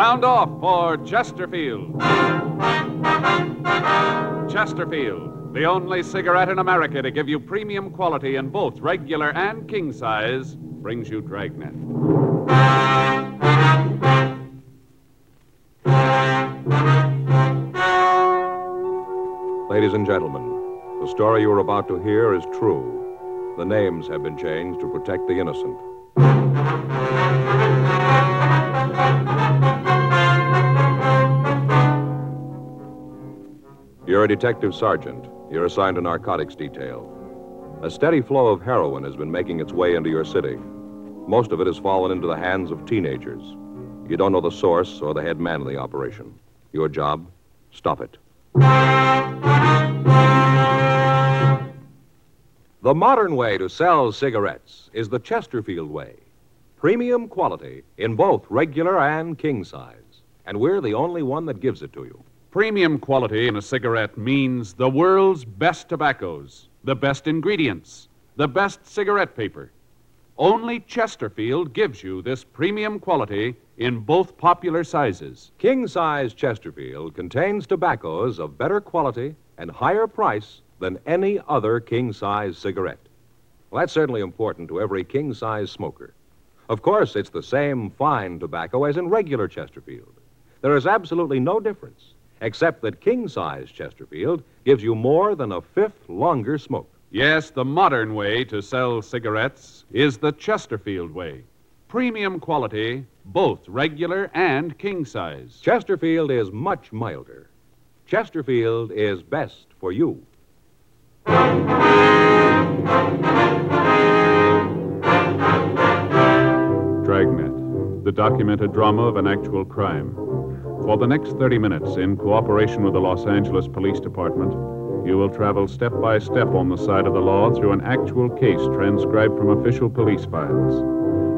Sound off for Chesterfield. Chesterfield, the only cigarette in America to give you premium quality in both regular and king size, brings you Dragnet. Ladies and gentlemen, the story you are about to hear is true. The names have been changed to protect the innocent. You're a detective sergeant. You're assigned to narcotics detail. A steady flow of heroin has been making its way into your city. Most of it has fallen into the hands of teenagers. You don't know the source or the head man of the operation. Your job? Stop it. The modern way to sell cigarettes is the Chesterfield way. Premium quality in both regular and king size. And we're the only one that gives it to you. Premium quality in a cigarette means the world's best tobaccos, the best ingredients, the best cigarette paper. Only Chesterfield gives you this premium quality in both popular sizes. King size Chesterfield contains tobaccos of better quality and higher price than any other king size cigarette. Well, that's certainly important to every king size smoker. Of course, it's the same fine tobacco as in regular Chesterfield. There is absolutely no difference, except that king size Chesterfield gives you more than a fifth longer smoke. Yes, the modern way to sell cigarettes is the Chesterfield way. Premium quality, both regular and king size. Chesterfield is much milder. Chesterfield is best for you. Dragnet, the documented drama of an actual crime. For the next 30 minutes, in cooperation with the Los Angeles Police Department, you will travel step by step on the side of the law through an actual case transcribed from official police files.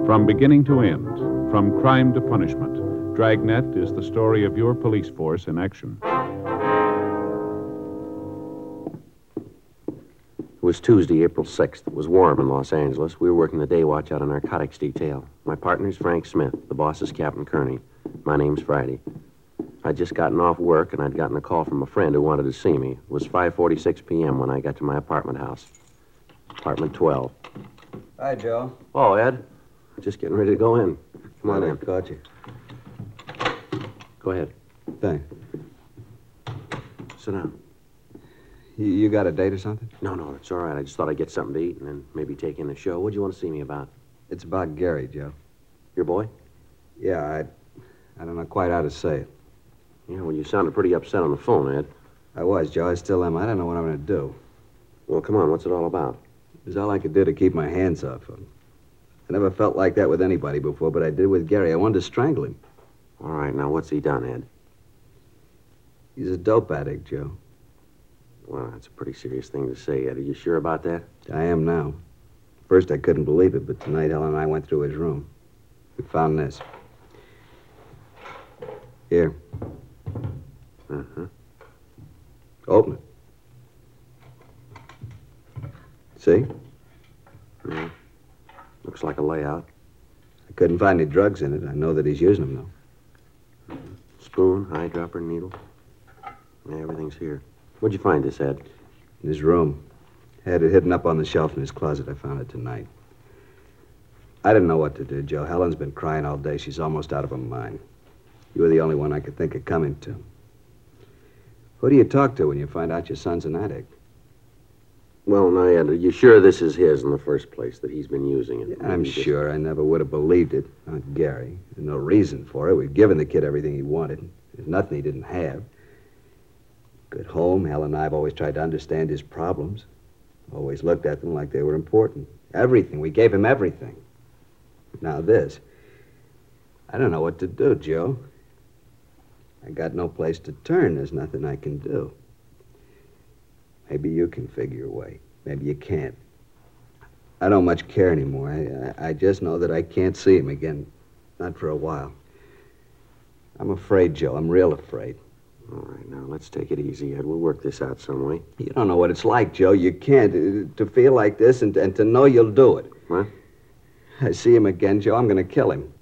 From beginning to end, from crime to punishment, Dragnet is the story of your police force in action. It was Tuesday, April 6th. It was warm in Los Angeles. We were working the day watch out of narcotics detail. My partner's Frank Smith. The boss is Captain Kearney. My name's Friday. I'd just gotten off work, and I'd gotten a call from a friend who wanted to see me. It was 5.46 p.m. when I got to my apartment house. Apartment 12. Hi, Joe. Oh, Ed. Just getting ready to go in. Come on in. Caught you. Go ahead. Thanks. Sit down. You, you got a date or something? No, no, it's all right. I just thought I'd get something to eat and then maybe take in the show. What'd you want to see me about? It's about Gary, Joe. Your boy? Yeah, I, I don't know quite how to say it. Yeah, well, you sounded pretty upset on the phone, Ed. I was, Joe. I still am. I don't know what I'm going to do. Well, come on. What's it all about? It was all I could do to keep my hands off him. I never felt like that with anybody before, but I did with Gary. I wanted to strangle him. All right, now what's he done, Ed? He's a dope addict, Joe. Well, that's a pretty serious thing to say, Ed. Are you sure about that? I am now. First, I couldn't believe it, but tonight Ellen and I went through his room. We found this. Here. Uh-huh. Open it. See? Yeah. Looks like a layout. I couldn't find any drugs in it. I know that he's using them, though. Spoon, eyedropper, needle. Yeah, everything's here. Where'd you find this, Ed? In his room. Had it hidden up on the shelf in his closet. I found it tonight. I didn't know what to do, Joe. Helen's been crying all day. She's almost out of her mind. You were the only one I could think of coming to. Who do you talk to when you find out your son's an addict? Well, Ed, are you sure this is his in the first place, that he's been using it? I'm Maybe just- sure I never would have believed it. Not Gary. There's no reason for it. We've given the kid everything he wanted. There's nothing he didn't have. Good home. Helen and I have always tried to understand his problems. Always looked at them like they were important. Everything. We gave him everything. Now this. I don't know what to do, Joe. I got no place to turn. There's nothing I can do. Maybe you can figure a way. Maybe you can't. I don't much care anymore. I, I, I just know that I can't see him again. Not for a while. I'm afraid, Joe. I'm real afraid. All right, now, let's take it easy, Ed. We'll work this out some way. You don't know what it's like, Joe. You can't. uh, To feel like this and, and to know you'll do it. What? I see him again, Joe. I'm going to kill him.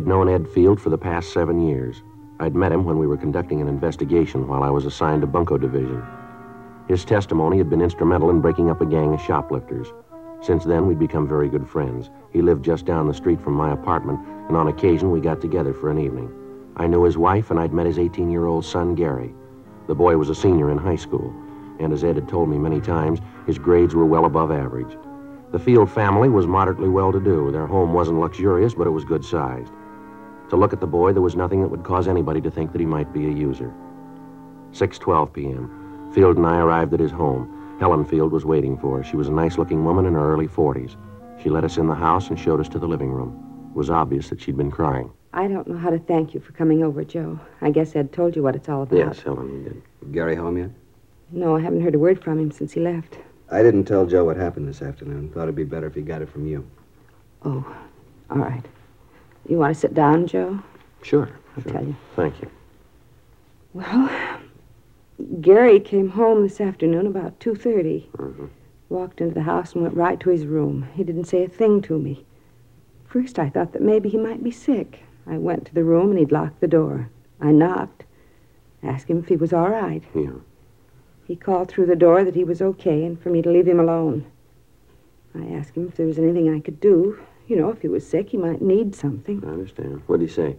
I'd known Ed Field for the past seven years. I'd met him when we were conducting an investigation while I was assigned to Bunko Division. His testimony had been instrumental in breaking up a gang of shoplifters. Since then, we'd become very good friends. He lived just down the street from my apartment, and on occasion we got together for an evening. I knew his wife, and I'd met his 18 year old son, Gary. The boy was a senior in high school, and as Ed had told me many times, his grades were well above average. The Field family was moderately well to do. Their home wasn't luxurious, but it was good sized. To look at the boy, there was nothing that would cause anybody to think that he might be a user. 6:12 p.m. Field and I arrived at his home. Helen Field was waiting for us. She was a nice-looking woman in her early 40s. She let us in the house and showed us to the living room. It was obvious that she'd been crying. I don't know how to thank you for coming over, Joe. I guess Ed told you what it's all about. Yes, Helen, we did. Gary home yet? No, I haven't heard a word from him since he left. I didn't tell Joe what happened this afternoon. Thought it'd be better if he got it from you. Oh, all right. You want to sit down, Joe? Sure. I'll sure. tell you. Thank you. Well, Gary came home this afternoon about 2.30. Mhm. Walked into the house and went right to his room. He didn't say a thing to me. First, I thought that maybe he might be sick. I went to the room and he'd locked the door. I knocked, asked him if he was all right. Yeah. He called through the door that he was okay and for me to leave him alone. I asked him if there was anything I could do. You know, if he was sick, he might need something. I understand. What'd he say?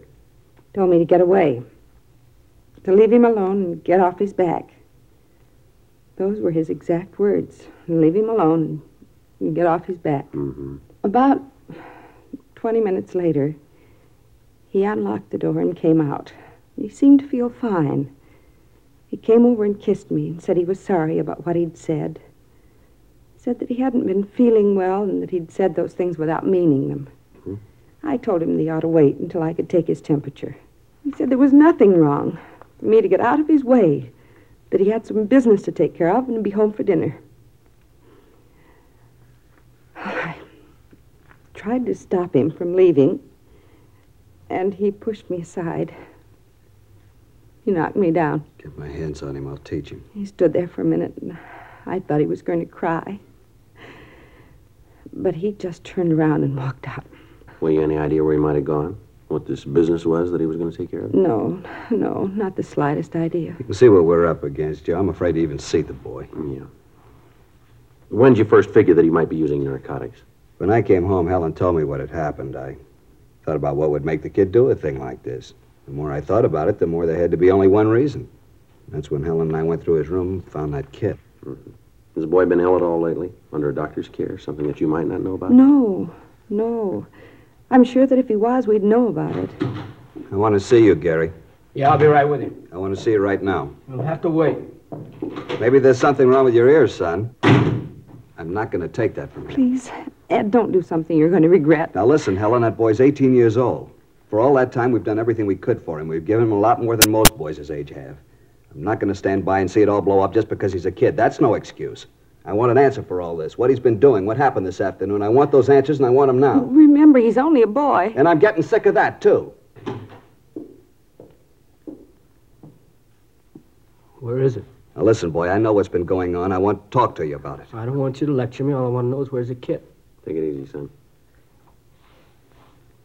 Told me to get away, to leave him alone and get off his back. Those were his exact words. Leave him alone and get off his back. Mm-hmm. About 20 minutes later, he unlocked the door and came out. He seemed to feel fine. He came over and kissed me and said he was sorry about what he'd said. Said that he hadn't been feeling well and that he'd said those things without meaning them. Hmm. I told him that he ought to wait until I could take his temperature. He said there was nothing wrong, for me to get out of his way, that he had some business to take care of and be home for dinner. I tried to stop him from leaving, and he pushed me aside. He knocked me down. Get my hands on him. I'll teach him. He stood there for a minute, and I thought he was going to cry. But he just turned around and walked out. Well, you any idea where he might have gone? What this business was that he was going to take care of? No, no, not the slightest idea. You can see what we're up against, Joe. I'm afraid to even see the boy. Yeah. When did you first figure that he might be using narcotics? When I came home, Helen told me what had happened. I thought about what would make the kid do a thing like this. The more I thought about it, the more there had to be only one reason. That's when Helen and I went through his room and found that kit. Mm-hmm. Has the boy been ill at all lately? Under a doctor's care? Something that you might not know about? No, no. I'm sure that if he was, we'd know about it. I want to see you, Gary. Yeah, I'll be right with you. I want to see you right now. You'll have to wait. Maybe there's something wrong with your ears, son. I'm not going to take that from you. Please, Ed, don't do something you're going to regret. Now listen, Helen, that boy's 18 years old. For all that time, we've done everything we could for him. We've given him a lot more than most boys his age have. I'm not going to stand by and see it all blow up just because he's a kid. That's no excuse. I want an answer for all this. What he's been doing, what happened this afternoon. I want those answers, and I want them now. Remember, he's only a boy. And I'm getting sick of that, too. Where is it? Now listen, boy, I know what's been going on. I want to talk to you about it. I don't want you to lecture me. All I want to know is where's the kit. Take it easy, son.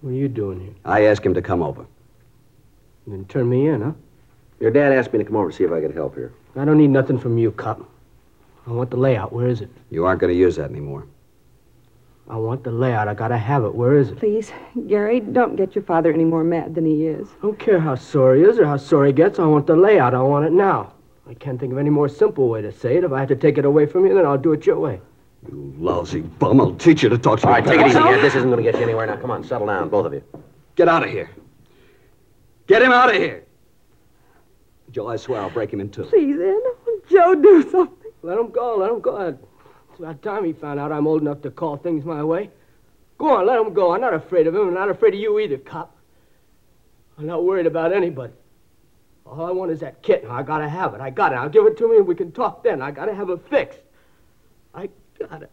What are you doing here? I asked him to come over. You didn't turn me in, huh? Your dad asked me to come over to see if I could help here. I don't need nothing from you, cop. I want the layout. Where is it? You aren't going to use that anymore. I want the layout. I gotta have it. Where is it? Please, Gary, don't get your father any more mad than he is. I don't care how sore he is or how sore he gets. I want the layout. I want it now. I can't think of any more simple way to say it. If I have to take it away from you, then I'll do it your way. You lousy bum. I'll teach you to talk to All me. right, take it easy, Ed. This isn't going to get you anywhere. Now, come on, settle down, both of you. Get out of here. Get him out of here. Joe, I swear I'll break him in two. Please, Ed. Joe, do something. Let him go. Let him go. It's about time he found out I'm old enough to call things my way. Go on, let him go. I'm not afraid of him. I'm not afraid of you either, cop. I'm not worried about anybody. All I want is that kitten. I gotta have it. I got it. I'll give it to me and we can talk then. I gotta have it fixed. I got it.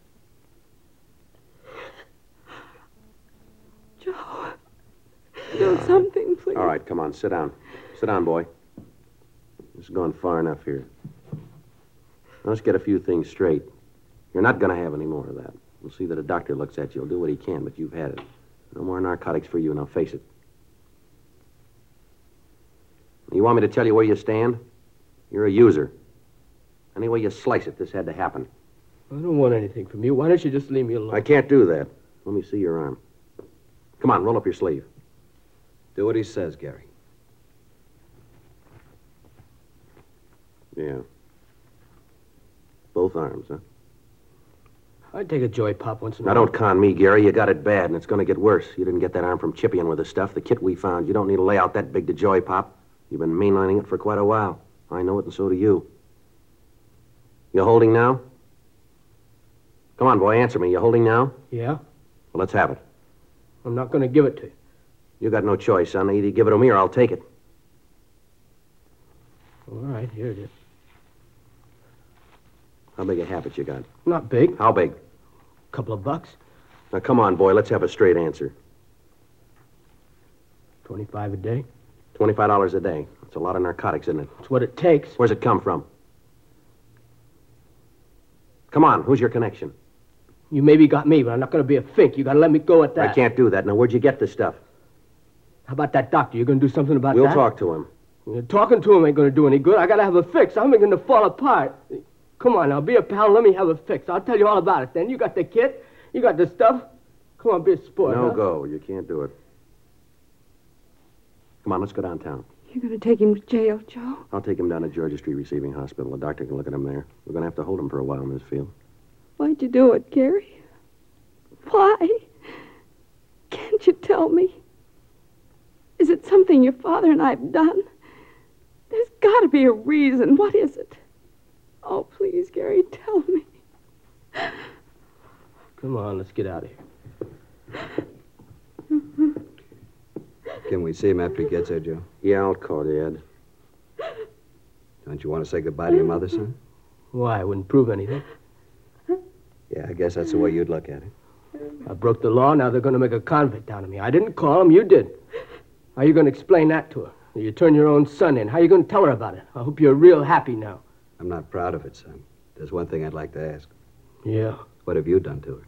Joe, do something, please. All right, come on, sit down. Sit down, boy. This has gone far enough here. Now, let's get a few things straight. You're not going to have any more of that. We'll see that a doctor looks at you. He'll do what he can, but you've had it. No more narcotics for you, now face it. You want me to tell you where you stand? You're a user. Any way you slice it, this had to happen. I don't want anything from you. Why don't you just leave me alone? I can't do that. Let me see your arm. Come on, roll up your sleeve. Do what he says, Gary. Yeah. Both arms, huh? I'd take a joy pop once in a Now, while. don't con me, Gary. You got it bad, and it's going to get worse. You didn't get that arm from Chippy with the stuff. The kit we found. You don't need a layout that big to joy pop. You've been mainlining it for quite a while. I know it, and so do you. You holding now? Come on, boy, answer me. You holding now? Yeah? Well, let's have it. I'm not going to give it to you. You got no choice, son. Either you give it to me or I'll take it. All right, here it is. How big a habit you got? Not big. How big? A couple of bucks. Now, come on, boy. Let's have a straight answer. 25 a day. Twenty-five dollars a day. That's a lot of narcotics, isn't it? It's what it takes. Where's it come from? Come on, who's your connection? You maybe got me, but I'm not going to be a fink. You got to let me go at that. I can't do that. Now, where'd you get this stuff? How about that doctor? You're going to do something about that? we'll talk to him. Talking to him ain't going to do any good. I got to have a fix. I'm going to fall apart. Come on now, be a pal. Let me have a fix. I'll tell you all about it then. You got the kit. You got the stuff. Come on, be a sport. no huh? go. You can't do it. Come on, let's go downtown. You're going to take him to jail, Joe? I'll take him down to Georgia Street Receiving Hospital. The doctor can look at him there. We're going to have to hold him for a while in this field. Why'd you do it, Gary? Why? Can't you tell me? Is it something your father and I've done? There's got to be a reason. What is it? Oh, please, Gary, tell me. Come on, let's get out of here. Can we see him after he gets there, Joe? Yeah, I'll call you, Ed. Don't you want to say goodbye to your mother, son? Why? It wouldn't prove anything. Yeah, I guess that's the way you'd look at it. I broke the law. Now they're going to make a convict out of me. I didn't call him. You did. How you going to explain that to her? You turn your own son in. How you going to tell her about it? I hope you're real happy now. I'm not proud of it, son. There's one thing I'd like to ask. Yeah. What have you done to her?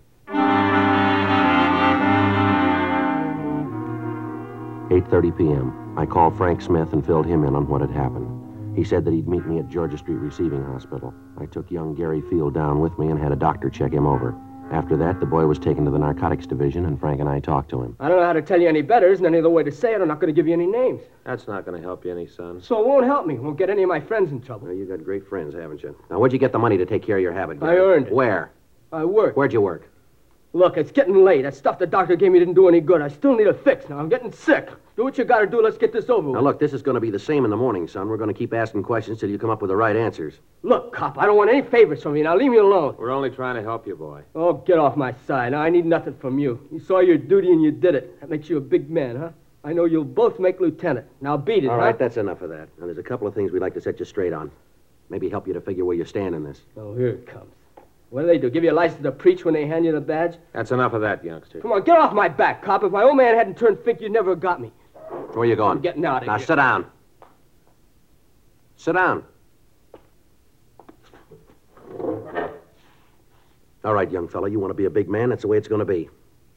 8.30 p.m. I called Frank Smith and filled him in on what had happened. He said that he'd meet me at Georgia Street Receiving Hospital. I took young Gary Field down with me and had a doctor check him over. After that, the boy was taken to the narcotics division, and Frank and I talked to him. I don't know how to tell you any better. Isn't any other way to say it. I'm not going to give you any names. That's not going to help you any, son. So it won't help me. Won't get any of my friends in trouble. Well, you got great friends, haven't you? Now, where'd you get the money to take care of your habit? I earned it. Where? I worked. Where'd you work? Look, it's getting late. That stuff the doctor gave me didn't do any good. I still need a fix. Now I'm getting sick. Do what you got to do. Let's get this over with. Now, look, this is going to be the same in the morning, son. We're going to keep asking questions till you come up with the right answers. Look, cop, I don't want any favors from you. Now leave me alone. We're only trying to help you, boy. Oh, get off my side. Now, I need nothing from you. You saw your duty and you did it. That makes you a big man, huh? I know you'll both make lieutenant. Now beat it, All huh? right, that's enough of that. Now, there's a couple of things we'd like to set you straight on. Maybe help you to figure where you stand in this. Oh, here it comes. What do they do? Give you a license to preach when they hand you the badge? That's enough of that, youngster. Come on, get off my back, cop. If my old man hadn't turned fink, you'd never have got me. Where are you going? I'm getting out of now, here. Now, sit down. Sit down. All right, young fella, you want to be a big man? That's the way it's going to be.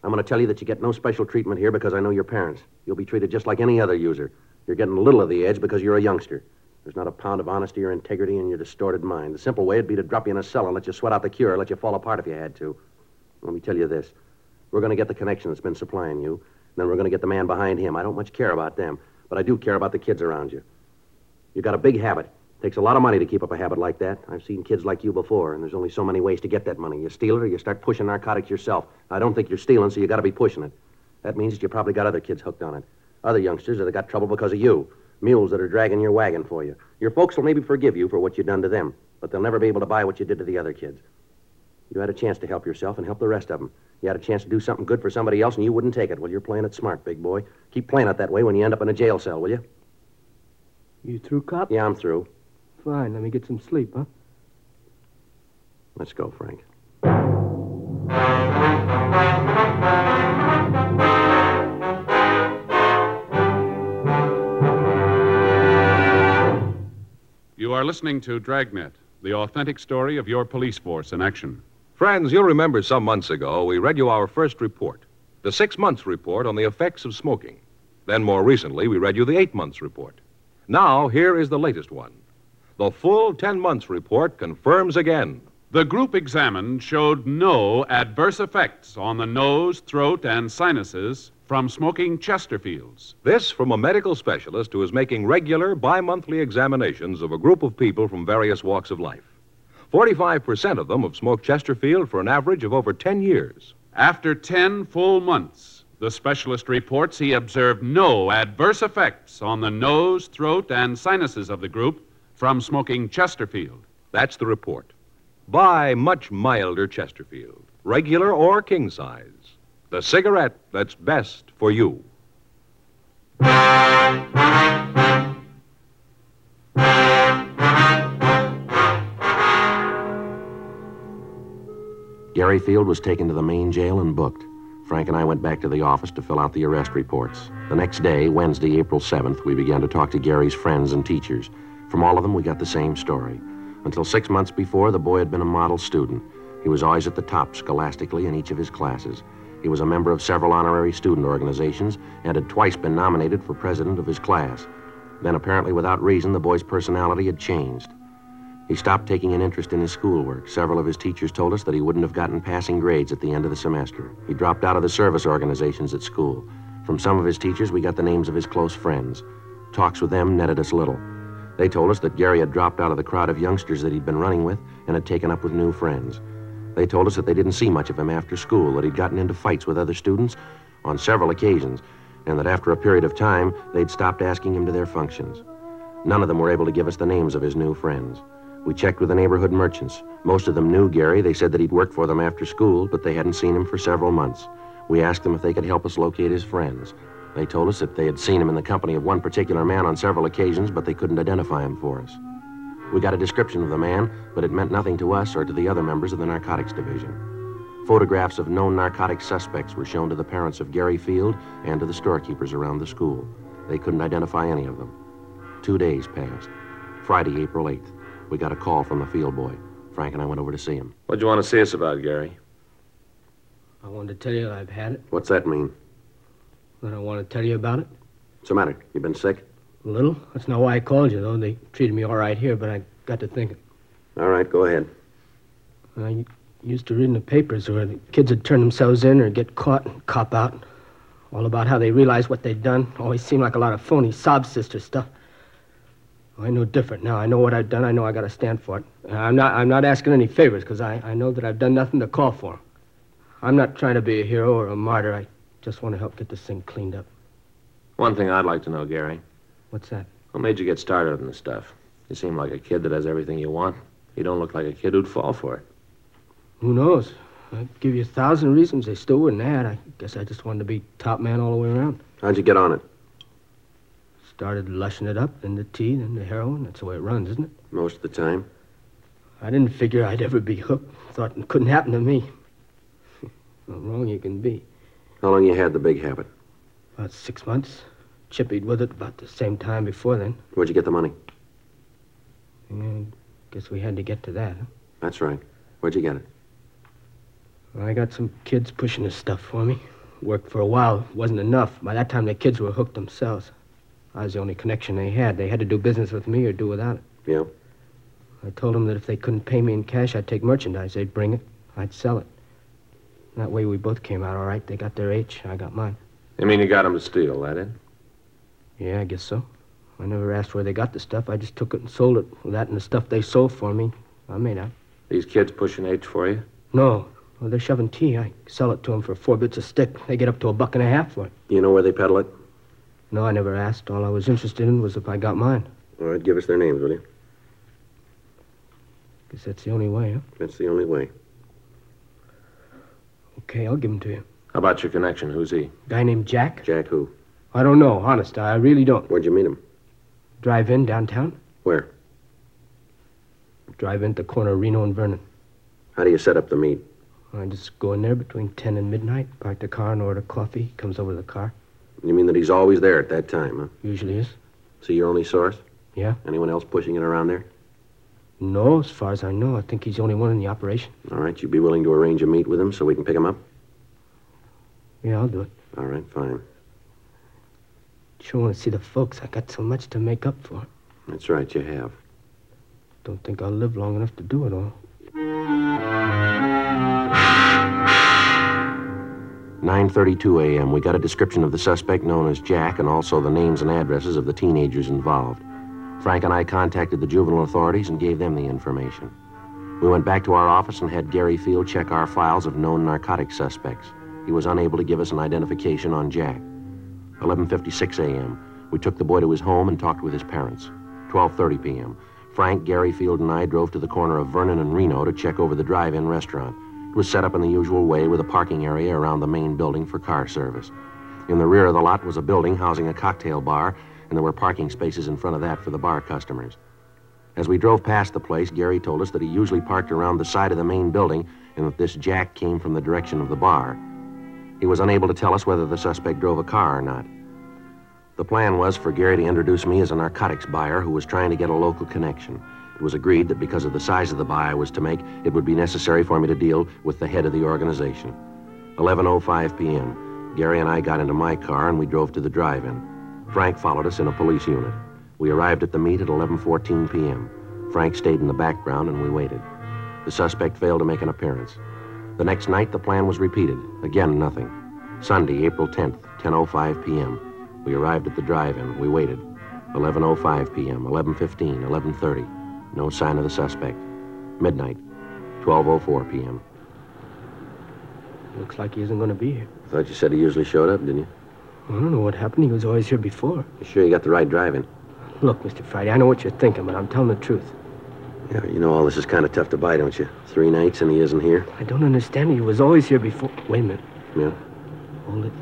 I'm going to tell you that you get no special treatment here because I know your parents. You'll be treated just like any other user. You're getting a little of the edge because you're a youngster. There's not a pound of honesty or integrity in your distorted mind. The simple way would be to drop you in a cell and let you sweat out the cure, let you fall apart if you had to. Let me tell you this. We're going to get the connection that's been supplying you, and then we're going to get the man behind him. I don't much care about them, but I do care about the kids around you. You got a big habit. It Takes a lot of money to keep up a habit like that. I've seen kids like you before, and there's only so many ways to get that money. You steal it or you start pushing narcotics yourself. I don't think you're stealing, so you got to be pushing it. That means that you probably got other kids hooked on it. Other youngsters that have got trouble because of you. Mules that are dragging your wagon for you. Your folks will maybe forgive you for what you've done to them, but they'll never be able to buy what you did to the other kids. You had a chance to help yourself and help the rest of them. You had a chance to do something good for somebody else, and you wouldn't take it. Well, you're playing it smart, big boy. Keep playing it that way when you end up in a jail cell, will you? You through, cop? Yeah, I'm through. Fine. Let me get some sleep, huh? Let's go, Frank. Are listening to Dragnet, the authentic story of your police force in action. Friends, you'll remember some months ago we read you our first report, the six months report on the effects of smoking. Then, more recently, we read you the eight months report. Now, here is the latest one. The full 10 months report confirms again. The group examined showed no adverse effects on the nose, throat, and sinuses from smoking Chesterfields. This from a medical specialist who is making regular bi monthly examinations of a group of people from various walks of life. 45% of them have smoked Chesterfield for an average of over 10 years. After 10 full months, the specialist reports he observed no adverse effects on the nose, throat, and sinuses of the group from smoking Chesterfield. That's the report. Buy much milder Chesterfield, regular or king size. The cigarette that's best for you. Gary Field was taken to the main jail and booked. Frank and I went back to the office to fill out the arrest reports. The next day, Wednesday, April 7th, we began to talk to Gary's friends and teachers. From all of them, we got the same story. Until six months before, the boy had been a model student. He was always at the top scholastically in each of his classes. He was a member of several honorary student organizations and had twice been nominated for president of his class. Then, apparently without reason, the boy's personality had changed. He stopped taking an interest in his schoolwork. Several of his teachers told us that he wouldn't have gotten passing grades at the end of the semester. He dropped out of the service organizations at school. From some of his teachers, we got the names of his close friends. Talks with them netted us little. They told us that Gary had dropped out of the crowd of youngsters that he'd been running with and had taken up with new friends. They told us that they didn't see much of him after school, that he'd gotten into fights with other students on several occasions, and that after a period of time, they'd stopped asking him to their functions. None of them were able to give us the names of his new friends. We checked with the neighborhood merchants. Most of them knew Gary. They said that he'd worked for them after school, but they hadn't seen him for several months. We asked them if they could help us locate his friends. They told us that they had seen him in the company of one particular man on several occasions, but they couldn't identify him for us. We got a description of the man, but it meant nothing to us or to the other members of the narcotics division. Photographs of known narcotic suspects were shown to the parents of Gary Field and to the storekeepers around the school. They couldn't identify any of them. Two days passed. Friday, April 8th, we got a call from the Field boy. Frank and I went over to see him. What'd you want to see us about, Gary? I wanted to tell you I've had it. What's that mean? Then I want to tell you about it. What's the matter? You been sick? A little. That's not why I called you, though. They treated me all right here, but I got to thinking. All right, go ahead. I used to read in the papers where the kids would turn themselves in or get caught and cop out. All about how they realized what they'd done. Always seemed like a lot of phony sob sister stuff. I know different now. I know what I've done. I know I got to stand for it. I'm not. I'm not asking any favors because I, I know that I've done nothing to call for 'em. I'm not trying to be a hero or a martyr. I just want to help get this thing cleaned up. One thing I'd like to know, Gary. What's that? What made you get started on this stuff? You seem like a kid that has everything you want. You don't look like a kid who'd fall for it. Who knows? I'd give you a thousand reasons they still wouldn't add. I guess I just wanted to be top man all the way around. How'd you get on it? Started lushing it up, then the tea, then the heroin. That's the way it runs, isn't it? Most of the time. I didn't figure I'd ever be hooked. Thought it couldn't happen to me. How wrong you can be. How long you had the big habit? About six months. Chippied with it about the same time before then. Where'd you get the money? Yeah, guess we had to get to that. Huh? That's right. Where'd you get it? I got some kids pushing this stuff for me. Worked for a while. Wasn't enough. By that time, the kids were hooked themselves. I was the only connection they had. They had to do business with me or do without it. Yeah? I told them that if they couldn't pay me in cash, I'd take merchandise. They'd bring it. I'd sell it. That way we both came out all right. They got their H, I got mine. You mean you got him to steal, that it? Yeah, I guess so. I never asked where they got the stuff. I just took it and sold it. That and the stuff they sold for me, I made out. These kids pushing H for you? No. Well, they're shoving tea. I sell it to them for four bits a stick. They get up to a buck and a half for it. You know where they peddle it? No, I never asked. All I was interested in was if I got mine. All right, give us their names, will you? Guess that's the only way, huh? That's the only way. Okay, I'll give them to you. How about your connection? Who's he? Guy named Jack? Jack who? I don't know, honest. I really don't. Where'd you meet him? Drive in downtown? Where? Drive in at the corner of Reno and Vernon. How do you set up the meet? I just go in there between 10 and midnight, park the car and order coffee. He comes over to the car. You mean that he's always there at that time, huh? Usually is. So your only source? Yeah. Anyone else pushing it around there? No, as far as I know. I think he's the only one in the operation. All right, you'd be willing to arrange a meet with him so we can pick him up? Yeah, I'll do it. All right, fine. Sure want to see the folks. I got so much to make up for. That's right, you have. Don't think I'll live long enough to do it all. 9:32 a.m. We got a description of the suspect known as Jack and also the names and addresses of the teenagers involved. Frank and I contacted the juvenile authorities and gave them the information. We went back to our office and had Gary Field check our files of known narcotic suspects. He was unable to give us an identification on Jack. 11:56 a.m. We took the boy to his home and talked with his parents. 12:30 p.m. Frank, Gary Field, and I drove to the corner of Vernon and Reno to check over the drive-in restaurant. It was set up in the usual way with a parking area around the main building for car service. In the rear of the lot was a building housing a cocktail bar, and there were parking spaces in front of that for the bar customers. As we drove past the place, Gary told us that he usually parked around the side of the main building and that this Jack came from the direction of the bar. He was unable to tell us whether the suspect drove a car or not. The plan was for Gary to introduce me as a narcotics buyer who was trying to get a local connection. It was agreed that because of the size of the buy I was to make, it would be necessary for me to deal with the head of the organization. 11.05 p.m. Gary and I got into my car and we drove to the drive-in. Frank followed us in a police unit. We arrived at the meet at 11.14 p.m. Frank stayed in the background and we waited. The suspect failed to make an appearance. The next night, the plan was repeated. Again, nothing. Sunday, April 10th, 10.05 p.m. We arrived at the drive-in. We waited. 11.05 p.m., 11.15, 11.30. No sign of the suspect. Midnight, 12.04 p.m. Looks like he isn't going to be here. Thought you said he usually showed up, didn't you? I don't know what happened. He was always here before. You sure you got the right drive-in? Look, Mr. Friday, I know what you're thinking, but I'm telling the truth. Yeah, you know all this is kind of tough to buy, don't you? Three nights and he isn't here? I don't understand. He was always here before. Wait a minute. Yeah? Hold it.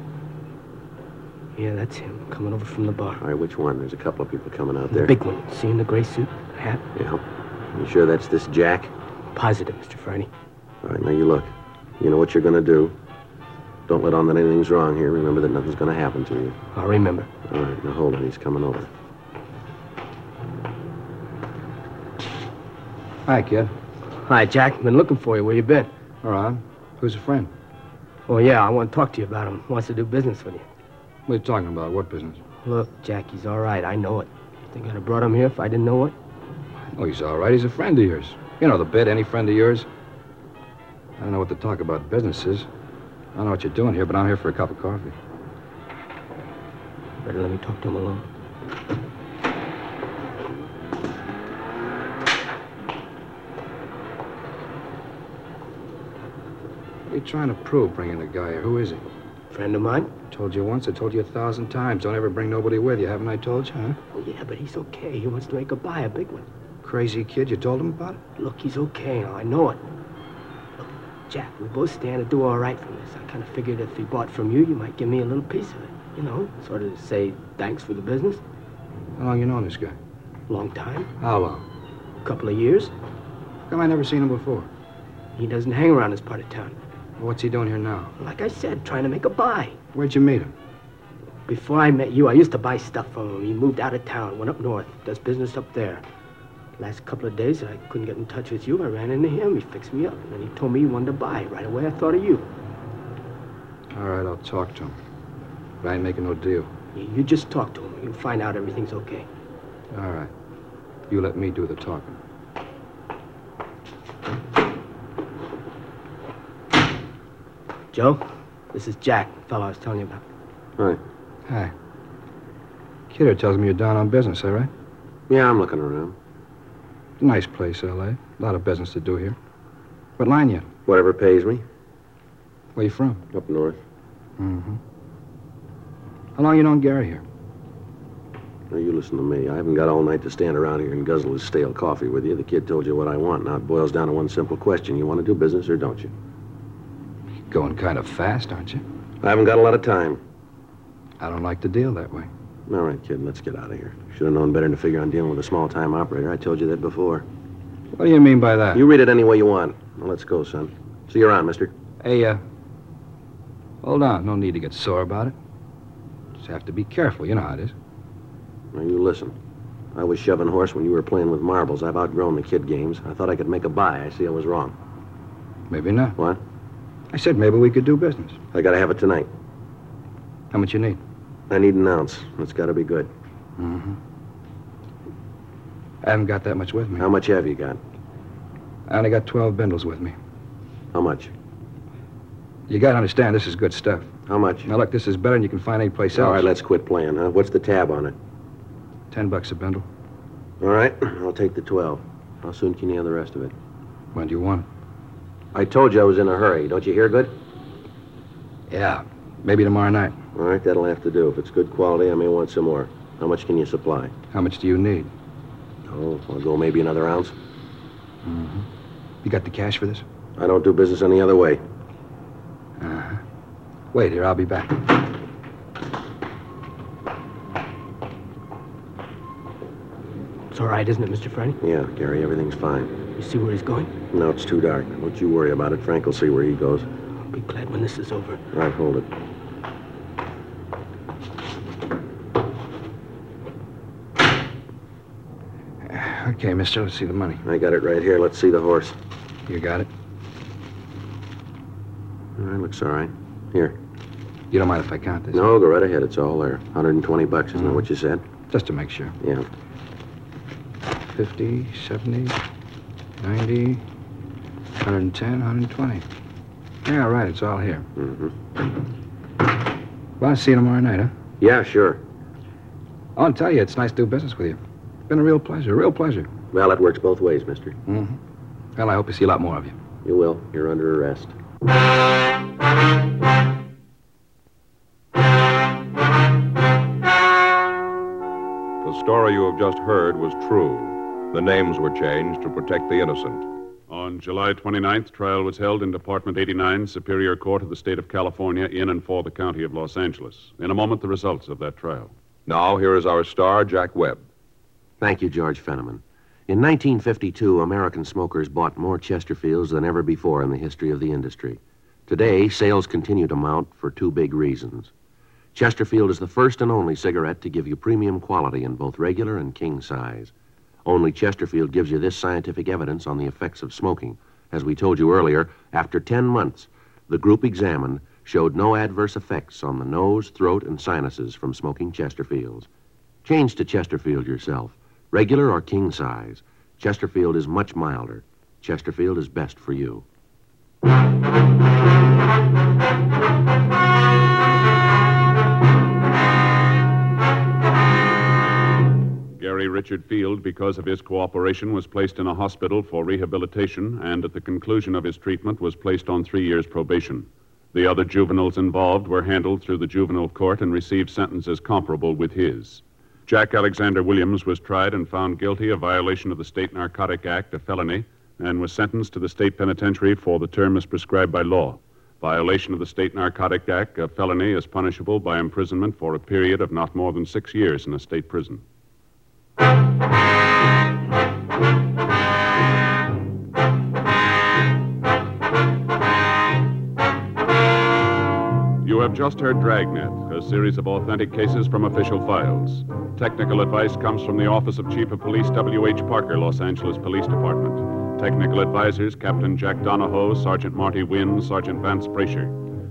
Yeah, that's him, coming over from the bar. All right, which one? There's a couple of people coming out The there. big one. See in the gray suit, hat? Yeah. You sure that's this Jack? Positive, Mr. Friday. All right, now you look. You know what you're going to do. Don't let on that anything's wrong here. Remember that nothing's going to happen to you. I'll remember. All right, now hold on. He's coming over. Hi, kid. Hi, Jack. Been looking for you. Where you been? All right. Who's a friend? Oh, yeah, I want to talk to you about him. Wants to do business with you. What are you talking about? What business? Look, Jack, he's all right. I know it. Think I'd have brought him here if I didn't know it? Oh, he's all right. He's a friend of yours. You know the bit, any friend of yours. I don't know what to talk about businesses. I don't know what you're doing here, but I'm here for a cup of coffee. Better let me talk to him alone. Trying to prove bringing the guy here? Who is he? Friend of mine? Told you once, I told you a thousand times. Don't ever bring nobody with you, haven't I told you, huh? Oh, yeah, but he's okay. He wants to make a buy, a big one. Crazy kid, you told him about it? Look, he's okay. I know it. Look, Jack, we both stand to do all right from this. I kind of figured if he bought from you, you might give me a little piece of it. You know, sort of say thanks for the business. How long you known this guy? Long time. How long? A couple of years. How come I never seen him before? He doesn't hang around this part of town. What's he doing here now? Like I said, trying to make a buy. Where'd you meet him? Before I met you, I used to buy stuff from him. He moved out of town, went up north, does business up there. Last couple of days I couldn't get in touch with you, I ran into him. He fixed me up, and then he told me he wanted to buy. Right away, I thought of you. All right, I'll talk to him. But I ain't making no deal. You, you just talk to him. You'll find out everything's okay. All right. You let me do the talking. Joe, this is Jack, the fellow I was telling you about. Right. Hi. Kidder tells me you're down on business, all right? Yeah, I'm looking around. Nice place, L.A. A lot of business to do here. What line you? Whatever pays me. Where you from? Up north. Mm-hmm. How long you known Gary here? Now, you listen to me. I haven't got all night to stand around here and guzzle his stale coffee with you. The kid told you what I want. Now, it boils down to one simple question. You want to do business or don't you? Going kind of fast, aren't you? I haven't got a lot of time. I don't like to deal that way. All right, kid, let's get out of here. Should have known better than to figure on dealing with a small-time operator. I told you that before. What do you mean by that? You read it any way you want. Now, let's go, son. See you around, mister. Hey, uh, hold on. No need to get sore about it. Just have to be careful. You know how it is. Now, you listen. I was shoving horse when you were playing with marbles. I've outgrown the kid games. I thought I could make a buy. I see I was wrong. Maybe not. What? I said maybe we could do business. I gotta have it tonight. How much you need? I need an ounce. It's gotta be good. Mm-hmm. I haven't got that much with me. How much have you got? I only got 12 bindles with me. How much? You gotta understand, this is good stuff. How much? Now, look, this is better than you can find anyplace else. All right, let's quit playing, huh? What's the tab on it? Ten bucks a bindle. All right, I'll take the 12. How soon can you have the rest of it? When do you want it? I told you I was in a hurry. Don't you hear good? Yeah, maybe tomorrow night. All right, that'll have to do. If it's good quality, I may want some more. How much can you supply? How much do you need? Oh, I'll go maybe another ounce. Mm-hmm. You got the cash for this? I don't do business any other way. Uh-huh. Wait here, I'll be back. It's all right, isn't it, Mr. Friday? Yeah, Gary, everything's fine. You see where he's going? No, it's too dark. Don't you worry about it. Frank will see where he goes. I'll be glad when this is over. All right, hold it. Okay, mister, let's see the money. I got it right here. Let's see the horse. You got it? All right, looks all right. Here. You don't mind if I count this? No, go right ahead. It's all there. 120 bucks, isn't that mm-hmm. what you said? Just to make sure. Yeah. 50, 70, 90, 110, 120. Yeah, right, it's all here. Mm-hmm. Well, I'll see you tomorrow night, huh? Yeah, sure. I'll tell you, it's nice to do business with you. It's been a real pleasure, a real pleasure. Well, it works both ways, mister. Mm-hmm. Well, I hope to see a lot more of you. You will. You're under arrest. The story you have just heard was true. The names were changed to protect the innocent. On July 29th, trial was held in Department 89, Superior Court of the State of California, in and for the County of Los Angeles. In a moment, the results of that trial. Now, here is our star, Jack Webb. Thank you, George Fenneman. In 1952, American smokers bought more Chesterfields than ever before in the history of the industry. Today, sales continue to mount for two big reasons. Chesterfield is the first and only cigarette to give you premium quality in both regular and king size. Only Chesterfield gives you this scientific evidence on the effects of smoking. As we told you earlier, after 10 months, the group examined showed no adverse effects on the nose, throat, and sinuses from smoking Chesterfields. Change to Chesterfield yourself, regular or king size. Chesterfield is much milder. Chesterfield is best for you. Richard Field, because of his cooperation, was placed in a hospital for rehabilitation and at the conclusion of his treatment was placed on three years probation. The other juveniles involved were handled through the juvenile court and received sentences comparable with his. Jack Alexander Williams was tried and found guilty of violation of the State Narcotic Act, a felony, and was sentenced to the state penitentiary for the term as prescribed by law. Violation of the State Narcotic Act, a felony, is punishable by imprisonment for a period of not more than six years in a state prison. You have just heard Dragnet, a series of authentic cases from official files. Technical advice comes from the Office of Chief of Police W.H. Parker, Los Angeles Police Department. Technical advisors Captain Jack Donahoe, Sergeant Marty Wynn, Sergeant Vance Brasher.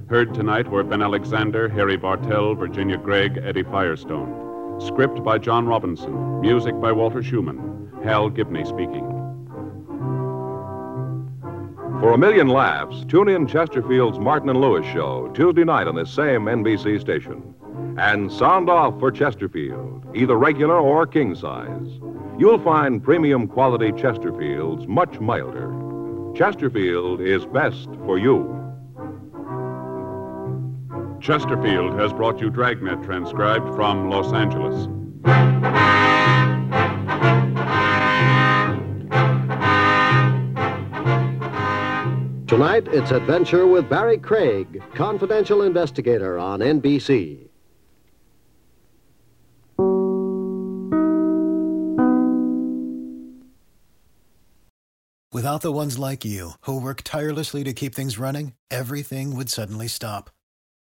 Heard tonight were Ben Alexander, Harry Bartell, Virginia Gregg, Eddie Firestone. Script by John Robinson. Music by Walter Schumann. Hal Gibney speaking. For a million laughs, tune in Chesterfield's Martin and Lewis show Tuesday night on this same NBC station. And sound off for Chesterfield, either regular or king size. You'll find premium quality Chesterfields much milder. Chesterfield is best for you. Chesterfield has brought you Dragnet transcribed from Los Angeles. Tonight, it's Adventure with Barrie Craig, confidential investigator on NBC. Without the ones like you, who work tirelessly to keep things running, everything would suddenly stop.